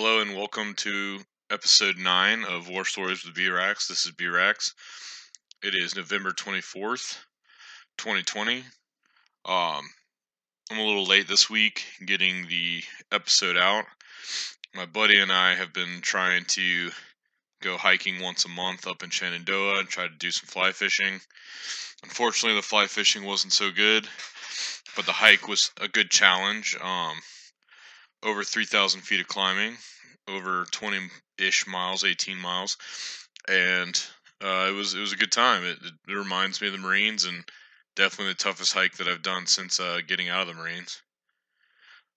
Hello and welcome to episode 9 of War Stories with B-Rax. This is B-Rax. It is November 24th, 2020. Um, I'm a little late this week getting the episode out. My buddy and I have been trying to go hiking once a month up in Shenandoah and try to do some fly fishing. Unfortunately, the fly fishing wasn't so good, but the hike was a good challenge. Um, over 3,000 feet of climbing, over 20-ish miles, 18 miles, and uh, it was it was a good time. It, it, reminds me of the Marines, and definitely the toughest hike that I've done since uh, getting out of the Marines.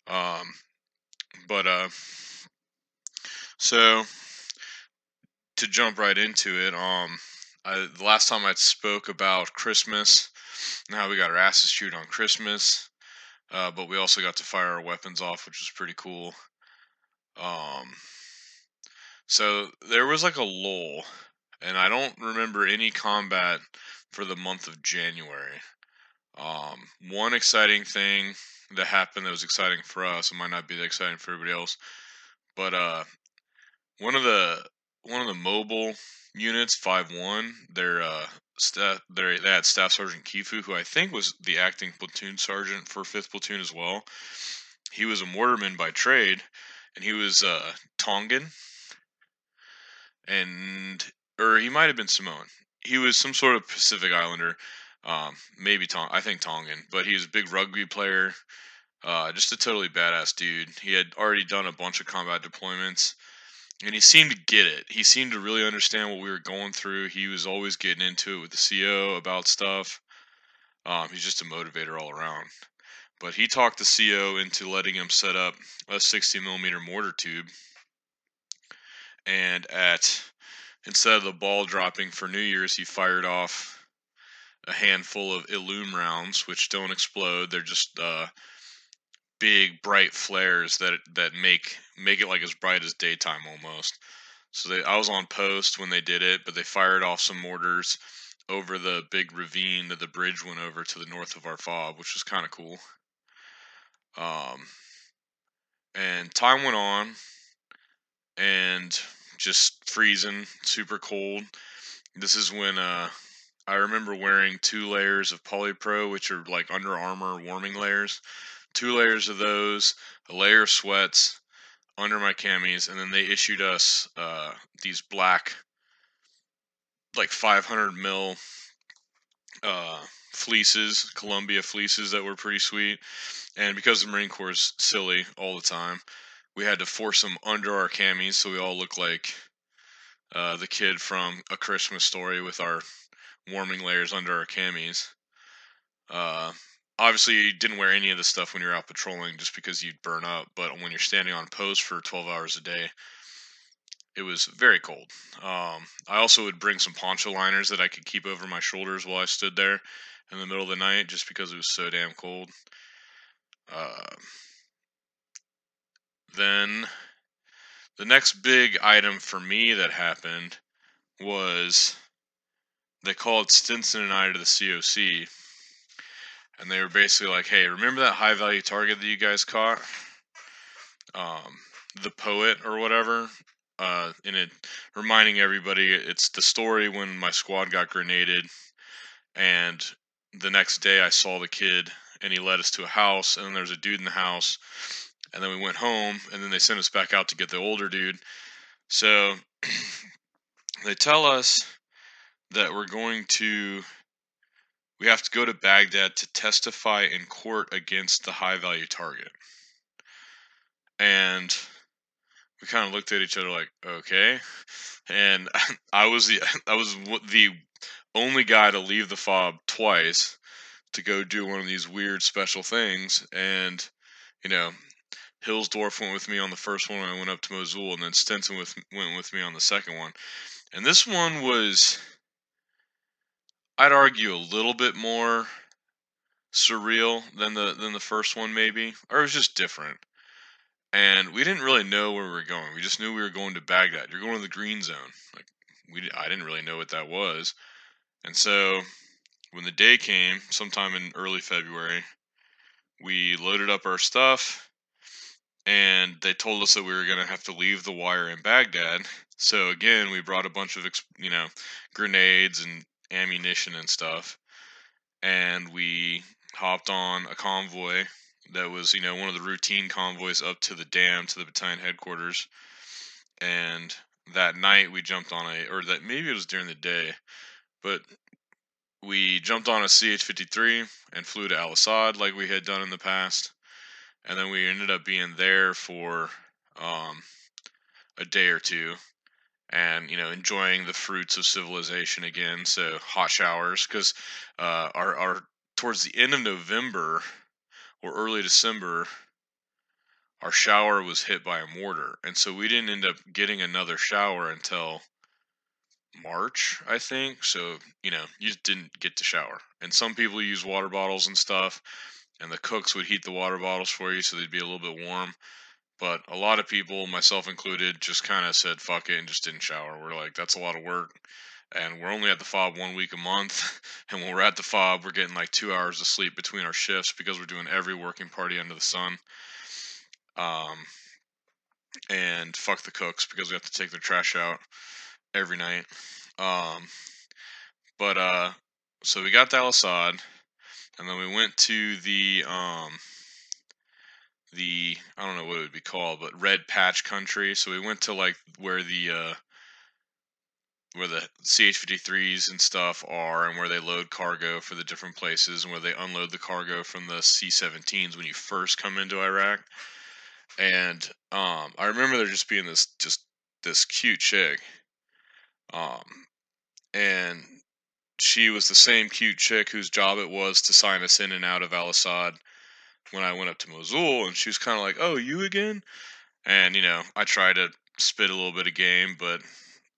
Um, but uh, so to jump right into it, um, I, the last time I spoke about Christmas and how we got our asses chewed on Christmas. Uh, but we also got to fire our weapons off, which was pretty cool. Um, so there was like a lull, and I don't remember any combat for the month of January. Um, one exciting thing that happened that was exciting for us, it might not be that exciting for everybody else, but uh, one of the one of the mobile units, five one, their uh, they had Staff Sergeant Kifu, who I think was the acting platoon sergeant for Fifth Platoon as well. He was a mortarman by trade, and he was uh, Tongan, and or he might have been Samoan. He was some sort of Pacific Islander, um, maybe Tong. I think Tongan, but he was a big rugby player. Uh, just a totally badass dude. He had already done a bunch of combat deployments and he seemed to get it. He seemed to really understand what we were going through. He was always getting into it with the CO about stuff. Um, he's just a motivator all around. But he talked the CO into letting him set up a 60 millimeter mortar tube. And at instead of the ball dropping for New Year's, he fired off a handful of Illum rounds, which don't explode. They're just uh, big bright flares that that make make it like as bright as daytime almost. So they, I was on post when they did it, but they fired off some mortars over the big ravine that the bridge went over to the north of our fob, which was kind of cool. Um, and time went on, and just freezing, super cold. This is when uh, I remember wearing two layers of polypro, which are like Under Armour warming layers two layers of those, a layer of sweats under my camis, and then they issued us uh, these black, like 500 mil uh, fleeces, Columbia fleeces that were pretty sweet. And because the Marine Corps is silly all the time, we had to force them under our camis so we all look like uh, the kid from A Christmas Story with our warming layers under our camis. Uh, obviously you didn't wear any of the stuff when you're out patrolling just because you'd burn up but when you're standing on post for 12 hours a day it was very cold. Um, i also would bring some poncho liners that i could keep over my shoulders while i stood there in the middle of the night just because it was so damn cold. Uh, then the next big item for me that happened was they called stinson and i to the coc and they were basically like, "Hey, remember that high value target that you guys caught? Um, the poet or whatever." Uh, and it reminding everybody it's the story when my squad got grenaded, and the next day I saw the kid, and he led us to a house, and then there was a dude in the house, and then we went home, and then they sent us back out to get the older dude. So they tell us that we're going to we have to go to Baghdad to testify in court against the high value target. And we kind of looked at each other like, okay. And I was the I was the only guy to leave the fob twice to go do one of these weird special things. And you know, Hillsdorf went with me on the first one. I went up to Mosul, and then Stinson with, went with me on the second one. And this one was I'd argue a little bit more surreal than the than the first one maybe or it was just different. And we didn't really know where we were going. We just knew we were going to baghdad. You're going to the green zone. Like we i didn't really know what that was. And so when the day came sometime in early february we loaded up our stuff and they told us that we were going to have to leave the wire in Baghdad. So again, we brought a bunch of you know grenades and ammunition and stuff, and we hopped on a convoy that was you know one of the routine convoys up to the dam to the battalion headquarters, and that night we jumped on a or that maybe it was during the day, but we jumped on a CH-53 and flew to Al Asad like we had done in the past. And then we ended up being there for um, a day or two and you know enjoying the fruits of civilization again so hot showers because uh, our, our towards the end of november or early december our shower was hit by a mortar and so we didn't end up getting another shower until march i think so you know you just didn't get to shower and some people use water bottles and stuff and the cooks would heat the water bottles for you so they'd be a little bit warm. But a lot of people, myself included, just kind of said fuck it and just didn't shower. We're like, that's a lot of work. And we're only at the fob one week a month. And when we're at the fob, we're getting like two hours of sleep between our shifts because we're doing every working party under the sun. Um, and fuck the cooks because we have to take their trash out every night. Um, but uh, so we got to Al Asad, and then we went to the um the I don't know what it would be called, but red patch country. So we went to like where the uh where the CH-53s and stuff are and where they load cargo for the different places and where they unload the cargo from the C-17s when you first come into Iraq. And um I remember there just being this just this cute chick. Um and she was the same cute chick whose job it was to sign us in and out of Al Asad when I went up to Mosul, and she was kind of like, "Oh, you again?" And you know, I tried to spit a little bit of game, but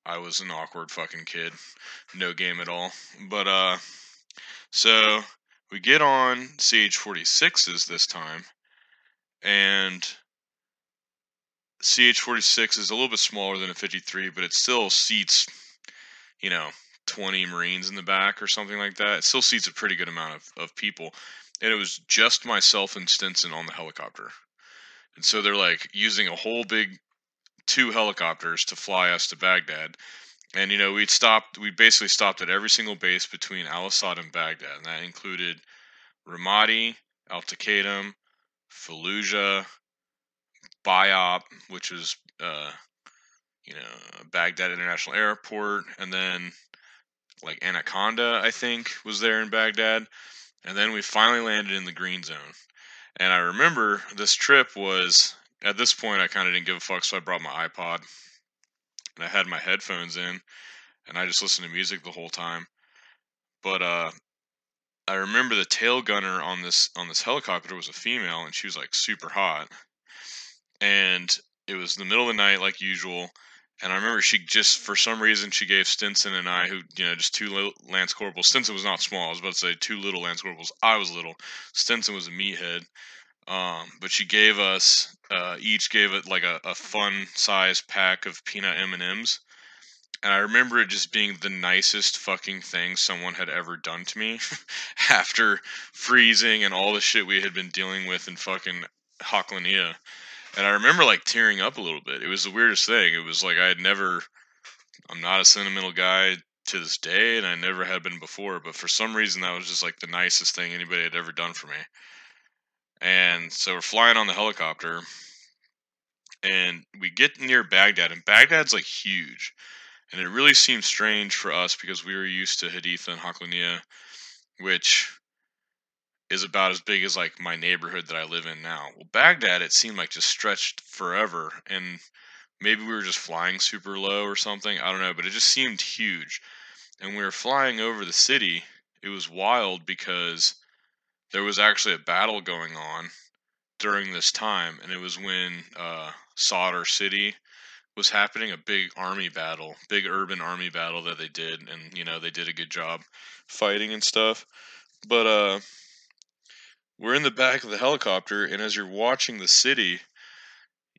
I was an awkward fucking kid, no game at all. But uh, so we get on CH46s this time, and CH46 is a little bit smaller than a 53, but it still seats, you know, 20 Marines in the back or something like that. It still seats a pretty good amount of, of people. And it was just myself and Stinson on the helicopter. And so they're like using a whole big two helicopters to fly us to Baghdad. And you know, we'd stopped we basically stopped at every single base between Al Asad and Baghdad. And that included Ramadi, Al Taqaddum, Fallujah, BIAP, which is uh, you know, Baghdad International Airport, and then like Anaconda, I think, was there in Baghdad. And then we finally landed in the green zone. And I remember this trip was at this point I kind of didn't give a fuck, so I brought my iPod and I had my headphones in and I just listened to music the whole time. But uh I remember the tail gunner on this on this helicopter was a female and she was like super hot. And it was the middle of the night like usual and I remember she just, for some reason, she gave Stinson and I, who, you know, just two little Lance Corporals. Stinson was not small. I was about to say two little Lance Corporals. I was little. Stinson was a meathead. Um, but she gave us, uh, each gave it like a, a fun size pack of peanut M&Ms. And I remember it just being the nicest fucking thing someone had ever done to me after freezing and all the shit we had been dealing with in fucking Hoklania and I remember like tearing up a little bit. It was the weirdest thing. It was like I had never. I'm not a sentimental guy to this day, and I never had been before. But for some reason, that was just like the nicest thing anybody had ever done for me. And so we're flying on the helicopter, and we get near Baghdad, and Baghdad's like huge, and it really seemed strange for us because we were used to Haditha and Haklania, which is about as big as like my neighborhood that I live in now. Well, Baghdad, it seemed like just stretched forever, and maybe we were just flying super low or something. I don't know, but it just seemed huge. And we were flying over the city. It was wild because there was actually a battle going on during this time, and it was when uh, Sadr City was happening a big army battle, big urban army battle that they did, and you know they did a good job fighting and stuff. But uh, we're in the back of the helicopter, and as you're watching the city,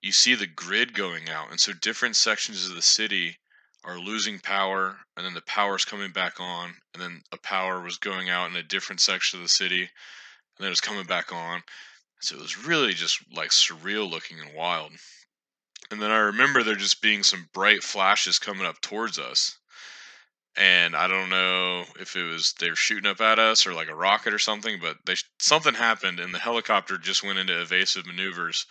you see the grid going out. And so different sections of the city are losing power, and then the power's coming back on, and then a power was going out in a different section of the city, and then it's coming back on. So it was really just like surreal looking and wild. And then I remember there just being some bright flashes coming up towards us. And I don't know if it was they were shooting up at us or like a rocket or something, but they something happened and the helicopter just went into evasive maneuvers.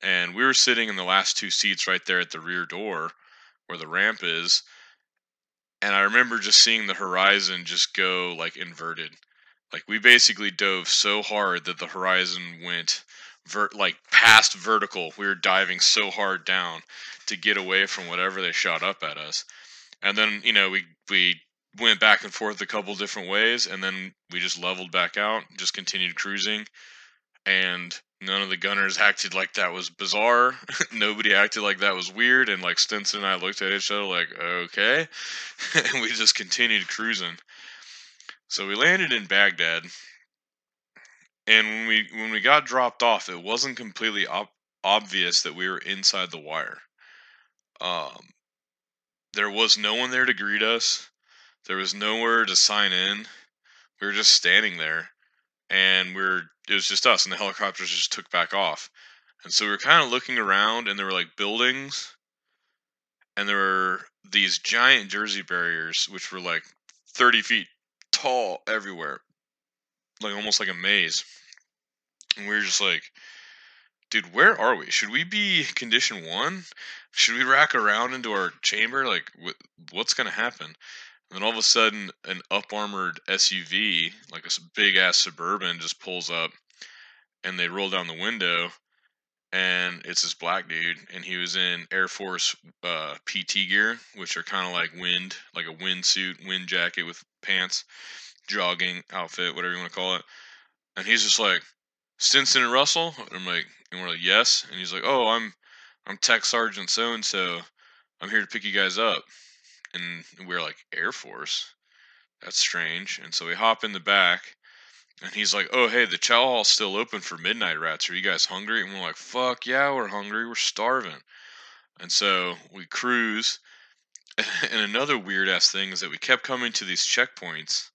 And we were sitting in the last two seats right there at the rear door where the ramp is. And I remember just seeing the horizon just go like inverted. Like we basically dove so hard that the horizon went vert like past vertical. We were diving so hard down to get away from whatever they shot up at us. And then, you know, we we went back and forth a couple different ways and then we just leveled back out, just continued cruising and none of the gunners acted like that was bizarre. Nobody acted like that was weird and like Stinson and I looked at each other like, "Okay." and we just continued cruising. So we landed in Baghdad and when we when we got dropped off, it wasn't completely op- obvious that we were inside the wire. Um, there was no one there to greet us. There was nowhere to sign in. We were just standing there, and we are it was just us, and the helicopters just took back off. And so we were kind of looking around, and there were like buildings, and there were these giant Jersey barriers, which were like 30 feet tall everywhere, like almost like a maze and we were just like, dude, where are we? Should we be condition one? Should we rack around into our chamber? Like, wh- what's gonna happen? And then all of a sudden, an up armored SUV, like a big ass suburban, just pulls up, and they roll down the window, and it's this black dude, and he was in Air Force uh, PT gear, which are kind of like wind, like a wind suit, wind jacket with pants, jogging outfit, whatever you want to call it. And he's just like, Stinson and Russell? I'm like, and we're like, yes. And he's like, oh, I'm, I'm Tech Sergeant so and so. I'm here to pick you guys up. And we're like, Air Force? That's strange. And so we hop in the back, and he's like, oh, hey, the chow hall's still open for midnight rats. Are you guys hungry? And we're like, fuck yeah, we're hungry. We're starving. And so we cruise. And another weird ass thing is that we kept coming to these checkpoints,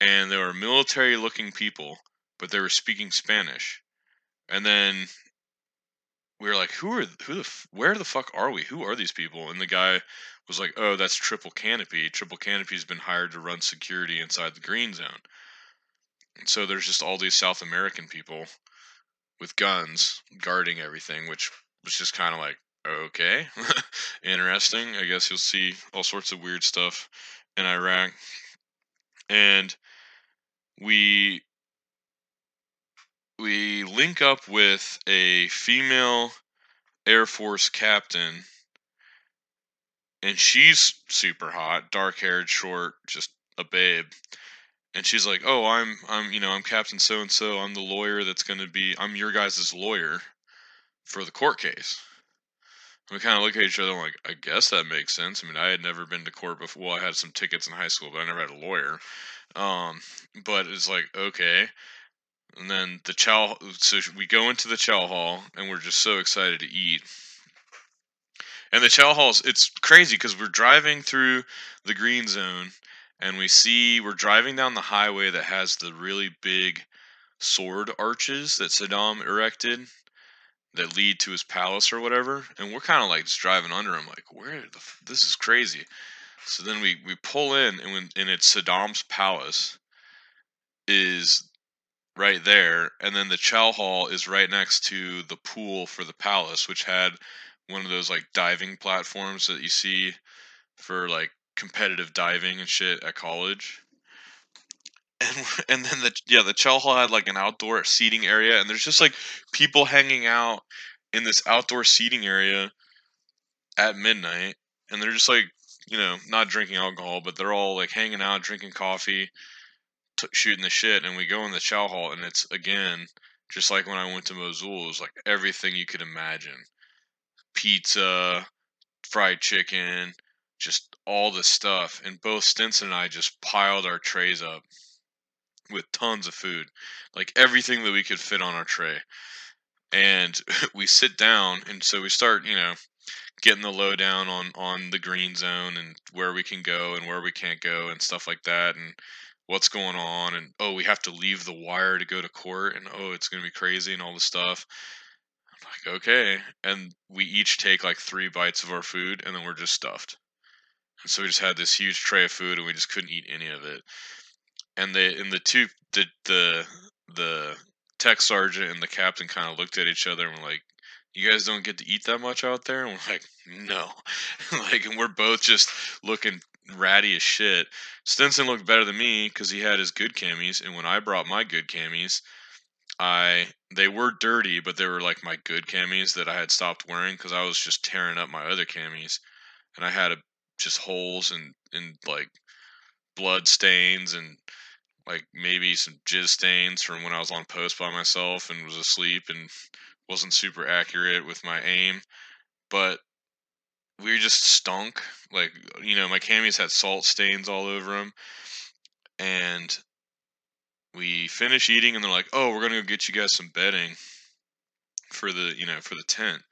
and there were military looking people but they were speaking Spanish. And then we were like, "Who are who the where the fuck are we? Who are these people?" And the guy was like, "Oh, that's Triple Canopy. Triple Canopy's been hired to run security inside the green zone." And so there's just all these South American people with guns guarding everything, which was just kind of like, okay, interesting. I guess you'll see all sorts of weird stuff in Iraq. And we we link up with a female Air Force captain, and she's super hot, dark haired, short, just a babe. And she's like, "Oh, I'm, I'm, you know, I'm Captain So and So. I'm the lawyer that's going to be. I'm your guys' lawyer for the court case." We kind of look at each other like, "I guess that makes sense." I mean, I had never been to court before. Well, I had some tickets in high school, but I never had a lawyer. Um, but it's like, okay. And then the chow, so we go into the chow hall and we're just so excited to eat. And the chow halls, it's crazy because we're driving through the green zone and we see we're driving down the highway that has the really big sword arches that Saddam erected that lead to his palace or whatever. And we're kind of like just driving under them, like, where the f- this is crazy. So then we, we pull in and, when, and it's Saddam's palace is right there, and then the chow hall is right next to the pool for the palace, which had one of those like diving platforms that you see for like competitive diving and shit at college. And and then the yeah the chow hall had like an outdoor seating area, and there's just like people hanging out in this outdoor seating area at midnight, and they're just like you know not drinking alcohol, but they're all like hanging out, drinking coffee t- shooting the shit, and we go in the chow hall, and it's again just like when I went to Mosul. It was like everything you could imagine: pizza, fried chicken, just all the stuff. And both Stinson and I just piled our trays up with tons of food, like everything that we could fit on our tray. And we sit down, and so we start, you know, getting the lowdown on on the green zone and where we can go and where we can't go and stuff like that. And what's going on and oh we have to leave the wire to go to court and oh it's going to be crazy and all this stuff. I'm like okay. And we each take like three bites of our food and then we're just stuffed. And so we just had this huge tray of food and we just couldn't eat any of it. And the and the two the the the tech sergeant and the captain kind of looked at each other and were like you guys don't get to eat that much out there? And we're like no. Like and we're both just looking ratty as shit. Stinson looked better than me because he had his good camis and when i brought my good camis i they were dirty but they were like my good camis that i had stopped wearing because i was just tearing up my other camis. And i had a, just holes and and like blood stains and like maybe some jizz stains from when I was on post by myself and was asleep and wasn't super accurate with my aim. But we just stunk. Like you know, my camis had salt stains all over them, and we finish eating, and they're like, "Oh, we're gonna go get you guys some bedding for the you know for the tent."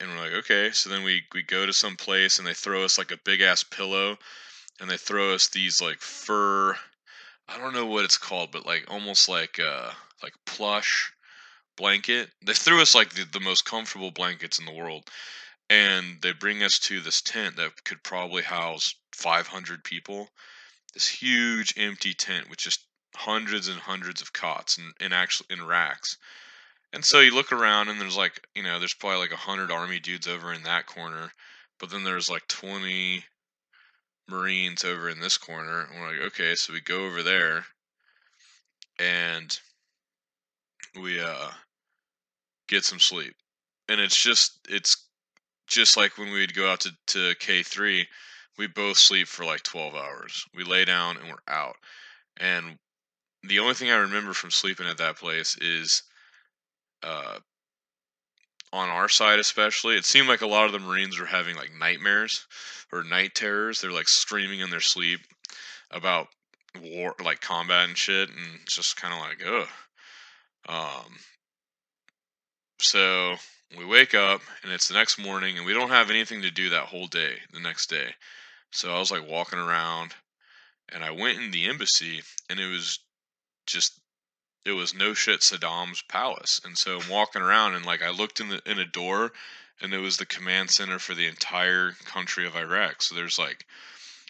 And we're like, "Okay." So then we we go to some place, and they throw us like a big ass pillow, and they throw us these like fur I don't know what it's called, but like almost like uh like plush blanket. They threw us like the, the most comfortable blankets in the world. And they bring us to this tent that could probably house 500 people. This huge empty tent with just hundreds and hundreds of cots and, and actually in racks. And so you look around and there's like, you know, there's probably like a hundred army dudes over in that corner, but then there's like 20 Marines over in this corner. And we're like, okay, so we go over there and we uh get some sleep. And it's just it's just like when we'd go out to, to K three, we both sleep for like twelve hours. We lay down and we're out. And the only thing I remember from sleeping at that place is uh on our side especially, it seemed like a lot of the Marines were having like nightmares or night terrors. They're like screaming in their sleep about war, like combat and shit, and it's just kind of like, ugh. Um, so we wake up and it's the next morning, and we don't have anything to do that whole day. The next day, so I was like walking around, and I went in the embassy, and it was just it was no shit Saddam's palace. And so I'm walking around and like I looked in the in a door and it was the command center for the entire country of Iraq. So there's like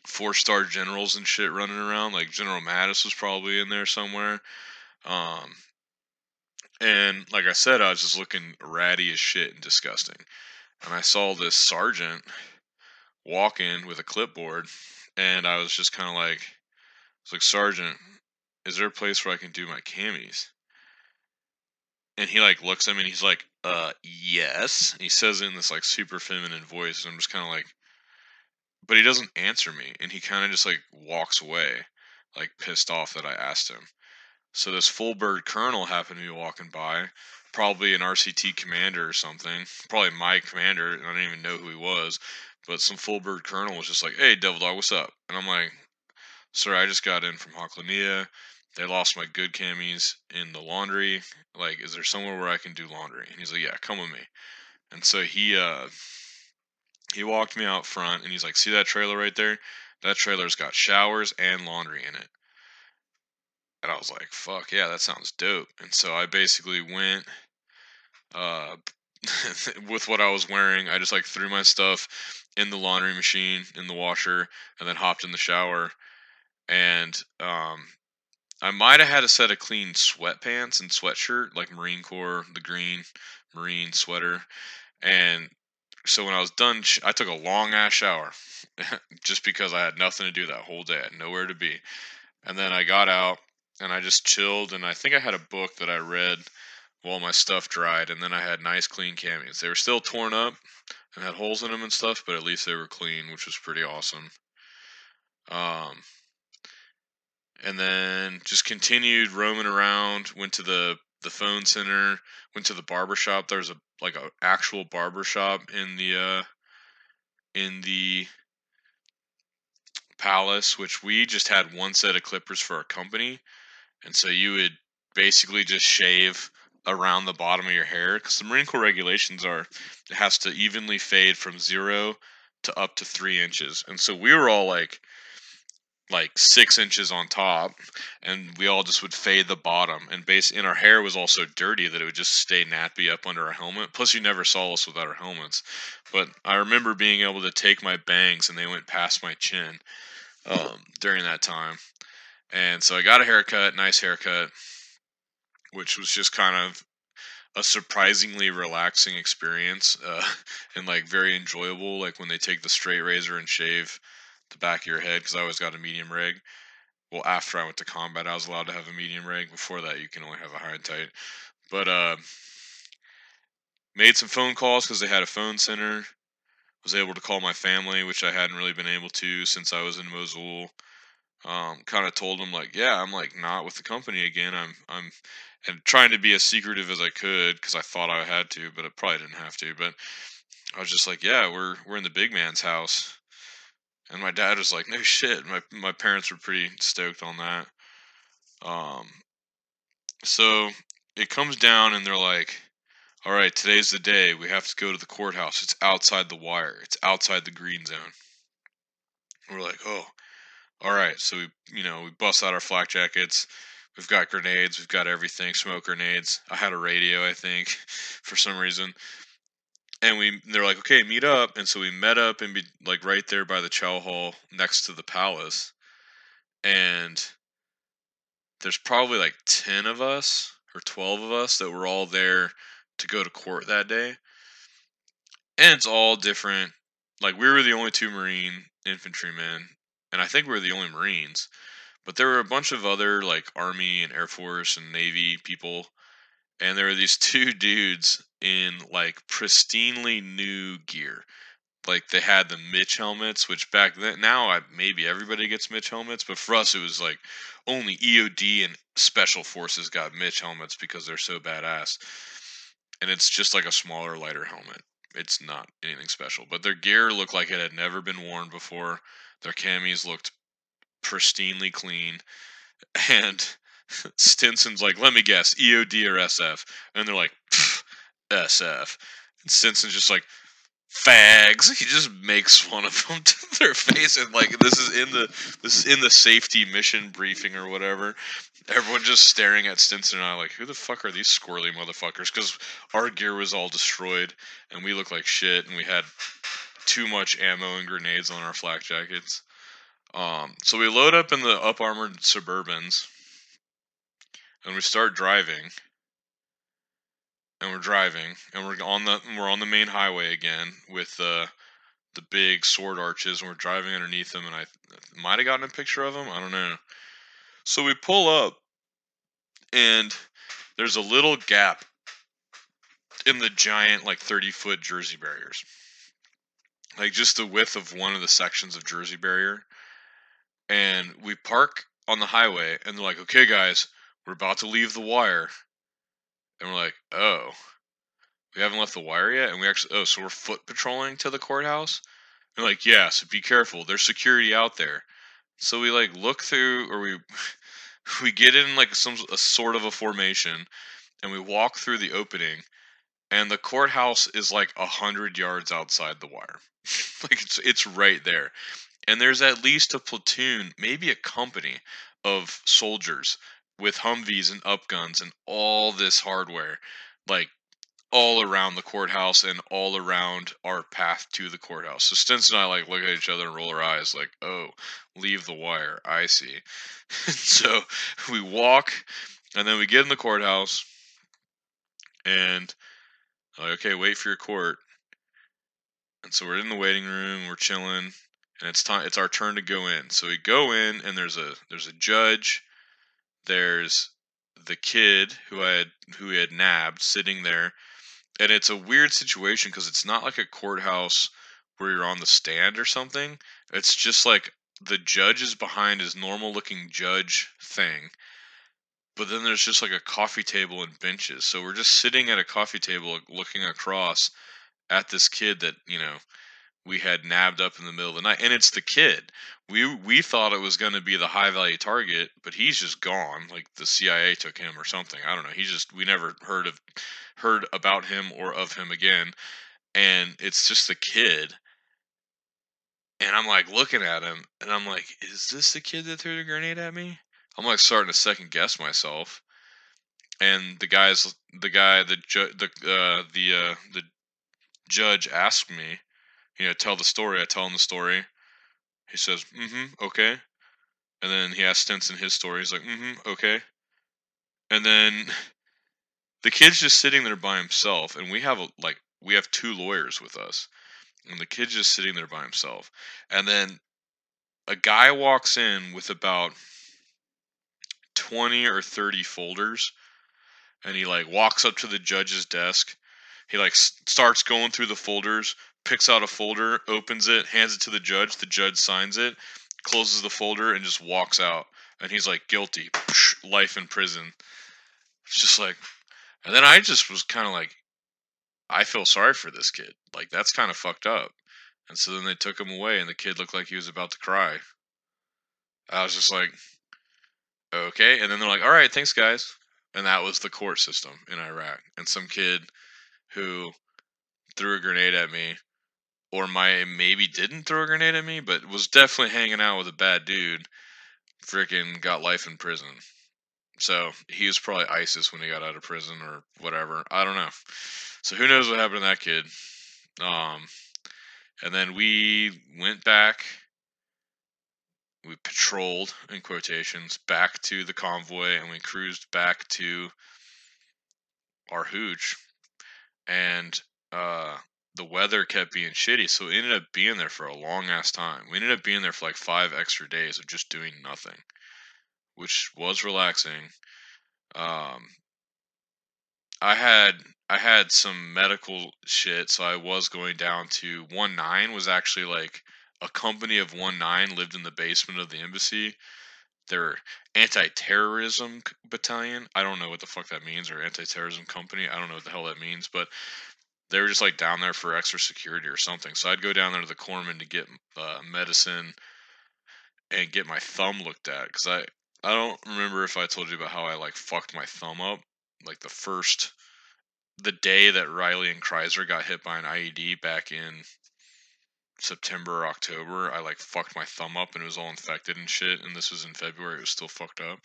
four star generals and shit running around. Like General Mattis was probably in there somewhere. Um and like I said, I was just looking ratty as shit and disgusting. And I saw this sergeant walk in with a clipboard and I was just kind of like, it's like, Sergeant, is there a place where I can do my camis? And he like looks at me and he's like, uh, yes. And he says in this like super feminine voice. And I'm just kind of like, but he doesn't answer me. And he kind of just like walks away, like pissed off that I asked him. So this full bird colonel happened to be walking by, probably an RCT commander or something, probably my commander. I didn't even know who he was, but some full bird colonel was just like, "Hey, Devil Dog, what's up?" And I'm like, "Sir, I just got in from Hoklania they lost my good camis in the laundry. Like, is there somewhere where I can do laundry? And he's like, yeah, come with me. And so he uh he walked me out front and he's like, see that trailer right there? That trailer's got showers and laundry in it. And I was like, fuck yeah, that sounds dope. And so I basically went uh with what I was wearing, I just like threw my stuff in the laundry machine, in the washer, and then hopped in the shower. And um, I might have had a set of clean sweatpants and sweatshirt, like Marine Corps, the green Marine sweater. And so when I was done, I took a long ass shower just because I had nothing to do that whole day. I had nowhere to be. And then I got out and I just chilled. And I think I had a book that I read while my stuff dried. And then I had nice clean camis. They were still torn up and had holes in them and stuff, but at least they were clean, which was pretty awesome. Um, and then just continued roaming around. Went to the the phone center. Went to the barber shop. There's a like a actual barber shop in the uh, in the palace, which we just had one set of clippers for our company, and so you would basically just shave around the bottom of your hair because the Marine Corps regulations are it has to evenly fade from zero to up to three inches, and so we were all like like six inches on top, and we all just would fade the bottom. And base and our hair was also dirty that it would just stay nappy up under our helmet. Plus, you never saw us without our helmets. But I remember being able to take my bangs, and they went past my chin um, during that time. And so I got a haircut, nice haircut, which was just kind of a surprisingly relaxing experience uh, and like very enjoyable. Like when they take the straight razor and shave the back of your head, because I always got a medium reg. Well, after I went to combat, I was allowed to have a medium reg. Before that, you can only have a high and tight. But uh, made some phone calls because they had a phone center. Was able to call my family, which I hadn't really been able to since I was in Mosul um, kind of told him like, yeah, I'm like not with the company again. I'm I'm and trying to be as secretive as I could because I thought I had to, but I probably didn't have to. But I was just like, yeah, we're we're in the big man's house, and my dad was like, no shit. My my parents were pretty stoked on that. Um, so it comes down and they're like, all right, today's the day. We have to go to the courthouse. It's outside the wire. It's outside the green zone. We're like, oh all right, so we, you know, we bust out our flak jackets. We've got grenades. We've got everything. Smoke grenades. I had a radio, I think, for some reason. And we, they're like, okay, meet up. And so we met up and be like right there by the chow hall next to the palace. And there's probably like 10 of us or 12 of us that were all there to go to court that day. And it's all different. Like we were the only two Marine infantrymen and I think we were the only Marines. But there were a bunch of other like Army and Air Force and Navy people, and there were these two dudes in like pristinely new gear. Like they had the MICH helmets, which back then now I, maybe everybody gets MICH helmets, but for us it was like only EOD and Special Forces got MICH helmets because they're so badass. And it's just like a smaller, lighter helmet. It's not anything special, but their gear looked like it had never been worn before. Their camis looked pristinely clean. And Stinson's like, let me guess, EOD or SF? And they're like, SF. And Stinson's just like, fags. He just makes fun of them to their face, and like this is in the this is in the safety mission briefing or whatever. Everyone just staring at Stinson and I like, who the fuck are these squirrely motherfuckers? Because our gear was all destroyed and we looked like shit, and we had too much ammo and grenades on our flak jackets. Um, so we load up in the up armored Suburbans, and we start driving. And we're driving, and we're on the we're on the main highway again with the the big sword arches, and we're driving underneath them. And I might have gotten a picture of them. I don't know. So we pull up, and there's a little gap in the giant, like 30 foot Jersey barriers like just the width of one of the sections of Jersey Barrier. And we park on the highway, and they're like, "Okay, guys, we're about to leave the wire." And we're like, "Oh, we haven't left the wire yet." And we actually, oh, so we're foot patrolling to the courthouse. And like, yeah, so be careful. There's security out there. So we like look through, or we we get in like some a sort of a formation, and we walk through the opening, and the courthouse is like a hundred yards outside the wire. like it's it's right there, and there's at least a platoon, maybe a company of soldiers with Humvees and upguns and all this hardware, like all around the courthouse and all around our path to the courthouse. So Stinson and I like look at each other and roll our eyes, like, "Oh, leave the wire." I see. so we walk, and then we get in the courthouse, and like, okay, wait for your court. And so we're in the waiting room, we're chilling, and it's time it's our turn to go in. So we go in and there's a there's a judge, there's the kid who I had who we had nabbed sitting there. And it's a weird situation because it's not like a courthouse where you're on the stand or something. It's just like the judge is behind his normal looking judge thing but then there's just like a coffee table and benches. So we're just sitting at a coffee table looking across at this kid that, you know, we had nabbed up in the middle of the night. And it's the kid. We we thought it was going to be the high value target, but he's just gone. Like the CIA took him or something. I don't know. He just we never heard of heard about him or of him again. And it's just the kid. and I'm like looking at him, and I'm like, is this the kid that threw the grenade at me? I'm like starting to second guess myself. And the guys, the guy, the ju- the uh, the uh, the judge asked me, you know, tell the story. I tell him the story. He says, "Mm-hmm, okay." And then he asked Stinson his story. He's like, "Mm-hmm, okay." And then the kid's just sitting there by himself, and we have a, like we have two lawyers with us, and the kid's just sitting there by himself. And then a guy walks in with about 20 or 30 folders and he like walks up to the judge's desk. He like starts going through the folders picks out a folder opens it hands it to the judge the judge signs it closes the folder and just walks out. And he's like guilty life in prison. It's just like and then i just was kind of like i feel sorry for this kid. Like that's kind of fucked up. And so then they took him away and the kid looked like he was about to cry. I was just like okay and then they're like all right thanks guys. And that was the court system in iraq and some kid who threw a grenade at me or my maybe didn't throw a grenade at me but was definitely hanging out with a bad dude freaking got life in prison. So he was probably isis when he got out of prison or whatever i don't know. So who knows what happened to that kid? Um and then we went back we patrolled in quotations back to the convoy and we cruised back to our hooch. And uh the weather kept being shitty so we ended up being there for a long ass time. We ended up being there for like five extra days of just doing nothing which was relaxing. Um i had i had some medical shit so i was going down to one nine was actually like a company of one nine lived in the basement of the embassy. Their anti-terrorism battalion. I don't know what the fuck that means, or anti-terrorism company. I don't know what the hell that means, but they were just like down there for extra security or something. So I'd go down there to the corpsman to get uh, medicine and get my thumb looked at because I I don't remember if I told you about how I like fucked my thumb up like the first the day that Riley and Kreiser got hit by an IED back in September October, I like fucked my thumb up and it was all infected and shit. And this was in February; it was still fucked up.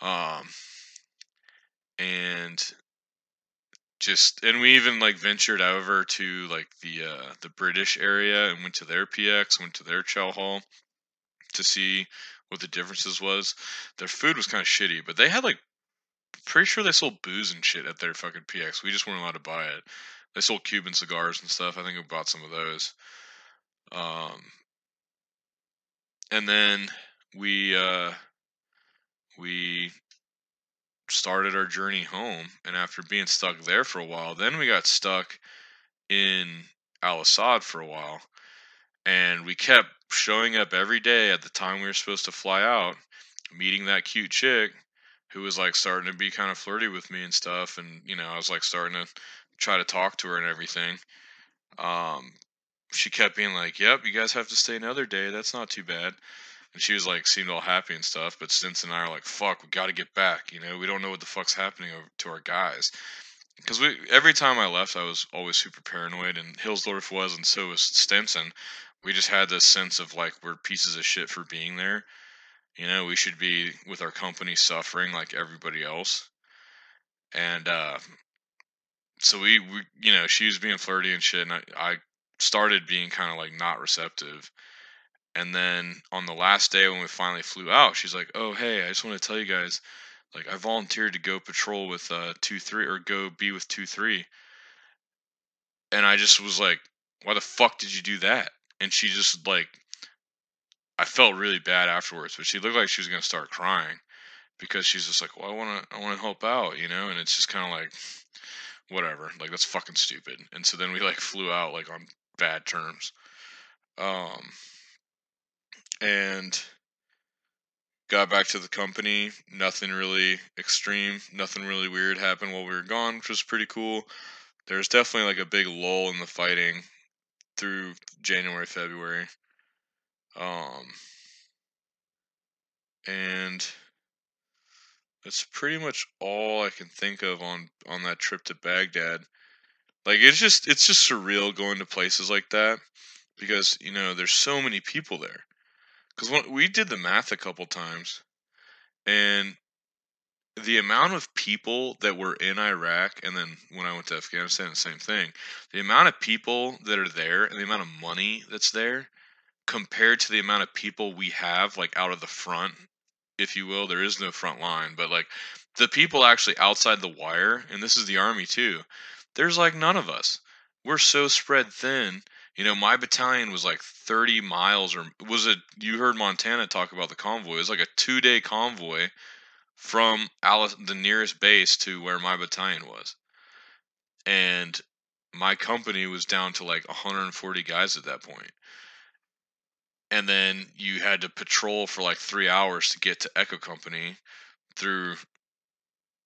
Um, and just and we even like ventured over to like the uh, the British area and went to their PX, went to their chow hall to see what the differences was. Their food was kind of shitty, but they had like pretty sure they sold booze and shit at their fucking PX. We just weren't allowed to buy it. They sold Cuban cigars and stuff. I think we bought some of those. Um, and then we uh, we started our journey home. And after being stuck there for a while, then we got stuck in Al Asad for a while. And we kept showing up every day at the time we were supposed to fly out, meeting that cute chick who was like starting to be kind of flirty with me and stuff. And, you know, I was like starting to try to talk to her and everything. Um, she kept being like, "Yep, you guys have to stay another day. That's not too bad." And she was like, seemed all happy and stuff. But Stinson and I are like, "Fuck, we got to get back." You know, we don't know what the fuck's happening to our guys. Because we every time I left, I was always super paranoid, and Hillsdorf was, and so was Stinson. We just had this sense of like we're pieces of shit for being there. You know, we should be with our company suffering like everybody else. And uh, so we, we, you know, she was being flirty and shit, and I, I started being kind of like not receptive. And then on the last day when we finally flew out, she's like, "Oh, hey, I just want to tell you guys, like, I volunteered to go patrol with uh two three or go be with two three." And I just was like, "Why the fuck did you do that?" And she just like, I felt really bad afterwards, but she looked like she was gonna start crying because she's just like, "Well, I want to, I want to help out," you know. And it's just kind of like, whatever, like that's fucking stupid. And so then we like flew out like on bad terms. Um, and got back to the company. Nothing really extreme, nothing really weird happened while we were gone, which was pretty cool. There's definitely like a big lull in the fighting through January, February. Um, and that's pretty much all I can think of on on that trip to Baghdad. Like it's just it's just surreal going to places like that because you know there's so many people there. Because we did the math a couple times, and the amount of people that were in Iraq, and then when I went to Afghanistan, the same thing. The amount of people that are there, and the amount of money that's there, compared to the amount of people we have, like out of the front, if you will. There is no front line, but like the people actually outside the wire, and this is the army too. There's like none of us. We're so spread thin. You know, my battalion was like 30 miles, or was it? You heard Montana talk about the convoy. It was like a two-day convoy from Al Asad, the nearest base to where my battalion was. And my company was down to like 140 guys at that point. And then you had to patrol for like three hours to get to Echo Company through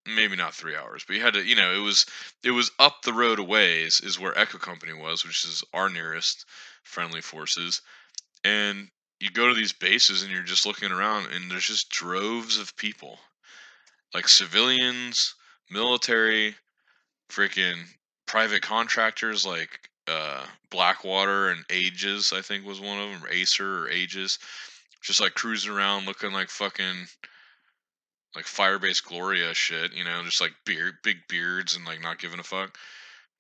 maybe not three hours, but you had to, you know, it was it was up the road a ways is where Echo Company was, which is our nearest friendly forces. And you go to these bases and you're just looking around and there's just droves of people like civilians, military, freaking private contractors like uh, Blackwater and Aegis, I think was one of them, Acer or Aegis, just like cruising around looking like fucking like Firebase Gloria shit, you know, just like beard, big beards and like not giving a fuck,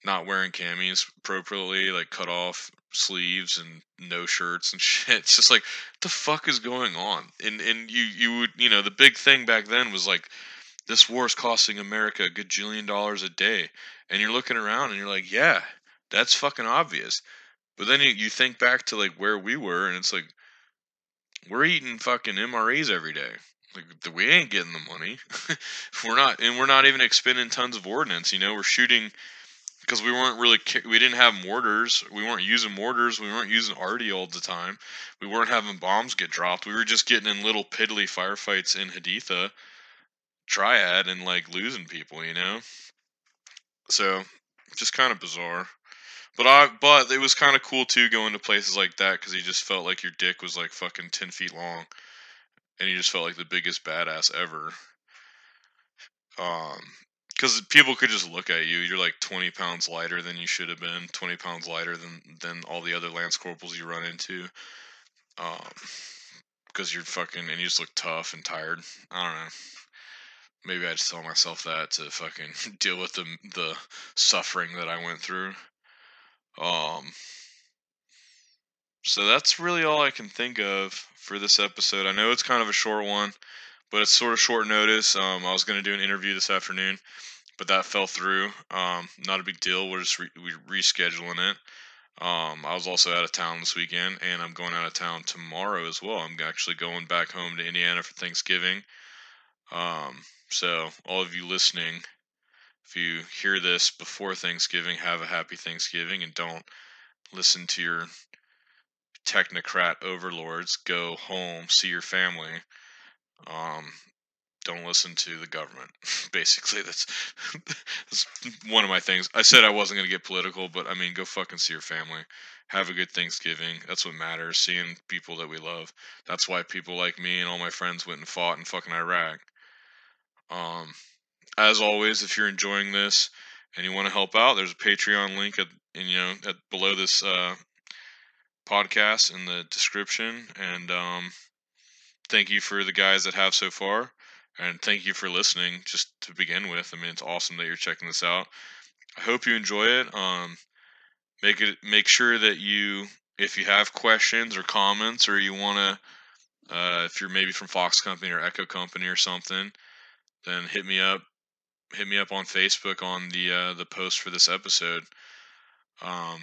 not wearing camis appropriately, like cut off sleeves and no shirts and shit. It's just like what the fuck is going on? And and you you would you know the big thing back then was like this war is costing America a gajillion dollars a day. And you're looking around and you're like, yeah, that's fucking obvious. But then you, you think back to like where we were and it's like, we're eating fucking MREs every day. We ain't getting the money. we're not, and we're not even expending tons of ordnance. You know, we're shooting because we weren't really we didn't have mortars. We weren't using mortars. We weren't using arty all the time. We weren't having bombs get dropped. We were just getting in little piddly firefights in Haditha triad and like losing people, you know. So just kind of bizarre. But I but it was kind of cool too going to places like that because you just felt like your dick was like fucking ten feet long, and you just felt like the biggest badass ever. Um, because people could just look at you. You're like 20 pounds lighter than you should have been. 20 pounds lighter than than all the other lance corporals you run into. Um, because you're fucking and you just look tough and tired. I don't know maybe I just tell myself that to fucking deal with the the suffering that I went through. Um so that's really all I can think of for this episode. I know it's kind of a short one, but it's sort of short notice. Um, I was going to do an interview this afternoon, but that fell through. Um, not a big deal. We're just re- we rescheduling it. Um, I was also out of town this weekend, and I'm going out of town tomorrow as well. I'm actually going back home to Indiana for Thanksgiving. Um, so, all of you listening, if you hear this before Thanksgiving, have a happy Thanksgiving and don't listen to your technocrat overlords. Go home, see your family. Um, don't listen to the government. Basically, that's, that's one of my things. I said I wasn't going to get political, but I mean, go fucking see your family. Have a good Thanksgiving. That's what matters. Seeing people that we love. That's why people like me and all my friends went and fought in fucking Iraq. Um, as always, if you're enjoying this and you want to help out, there's a Patreon link at you know at below this uh, podcast in the description. And um, thank you for the guys that have so far, and thank you for listening. Just to begin with, I mean it's awesome that you're checking this out. I hope you enjoy it. Um, make it make sure that you if you have questions or comments or you want to uh, if you're maybe from Fox Company or Echo Company or something, then hit me up. Hit me up on Facebook on the uh, the post for this episode. Um,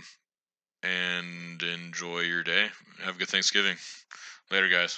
and enjoy your day. Have a good Thanksgiving. Later, guys.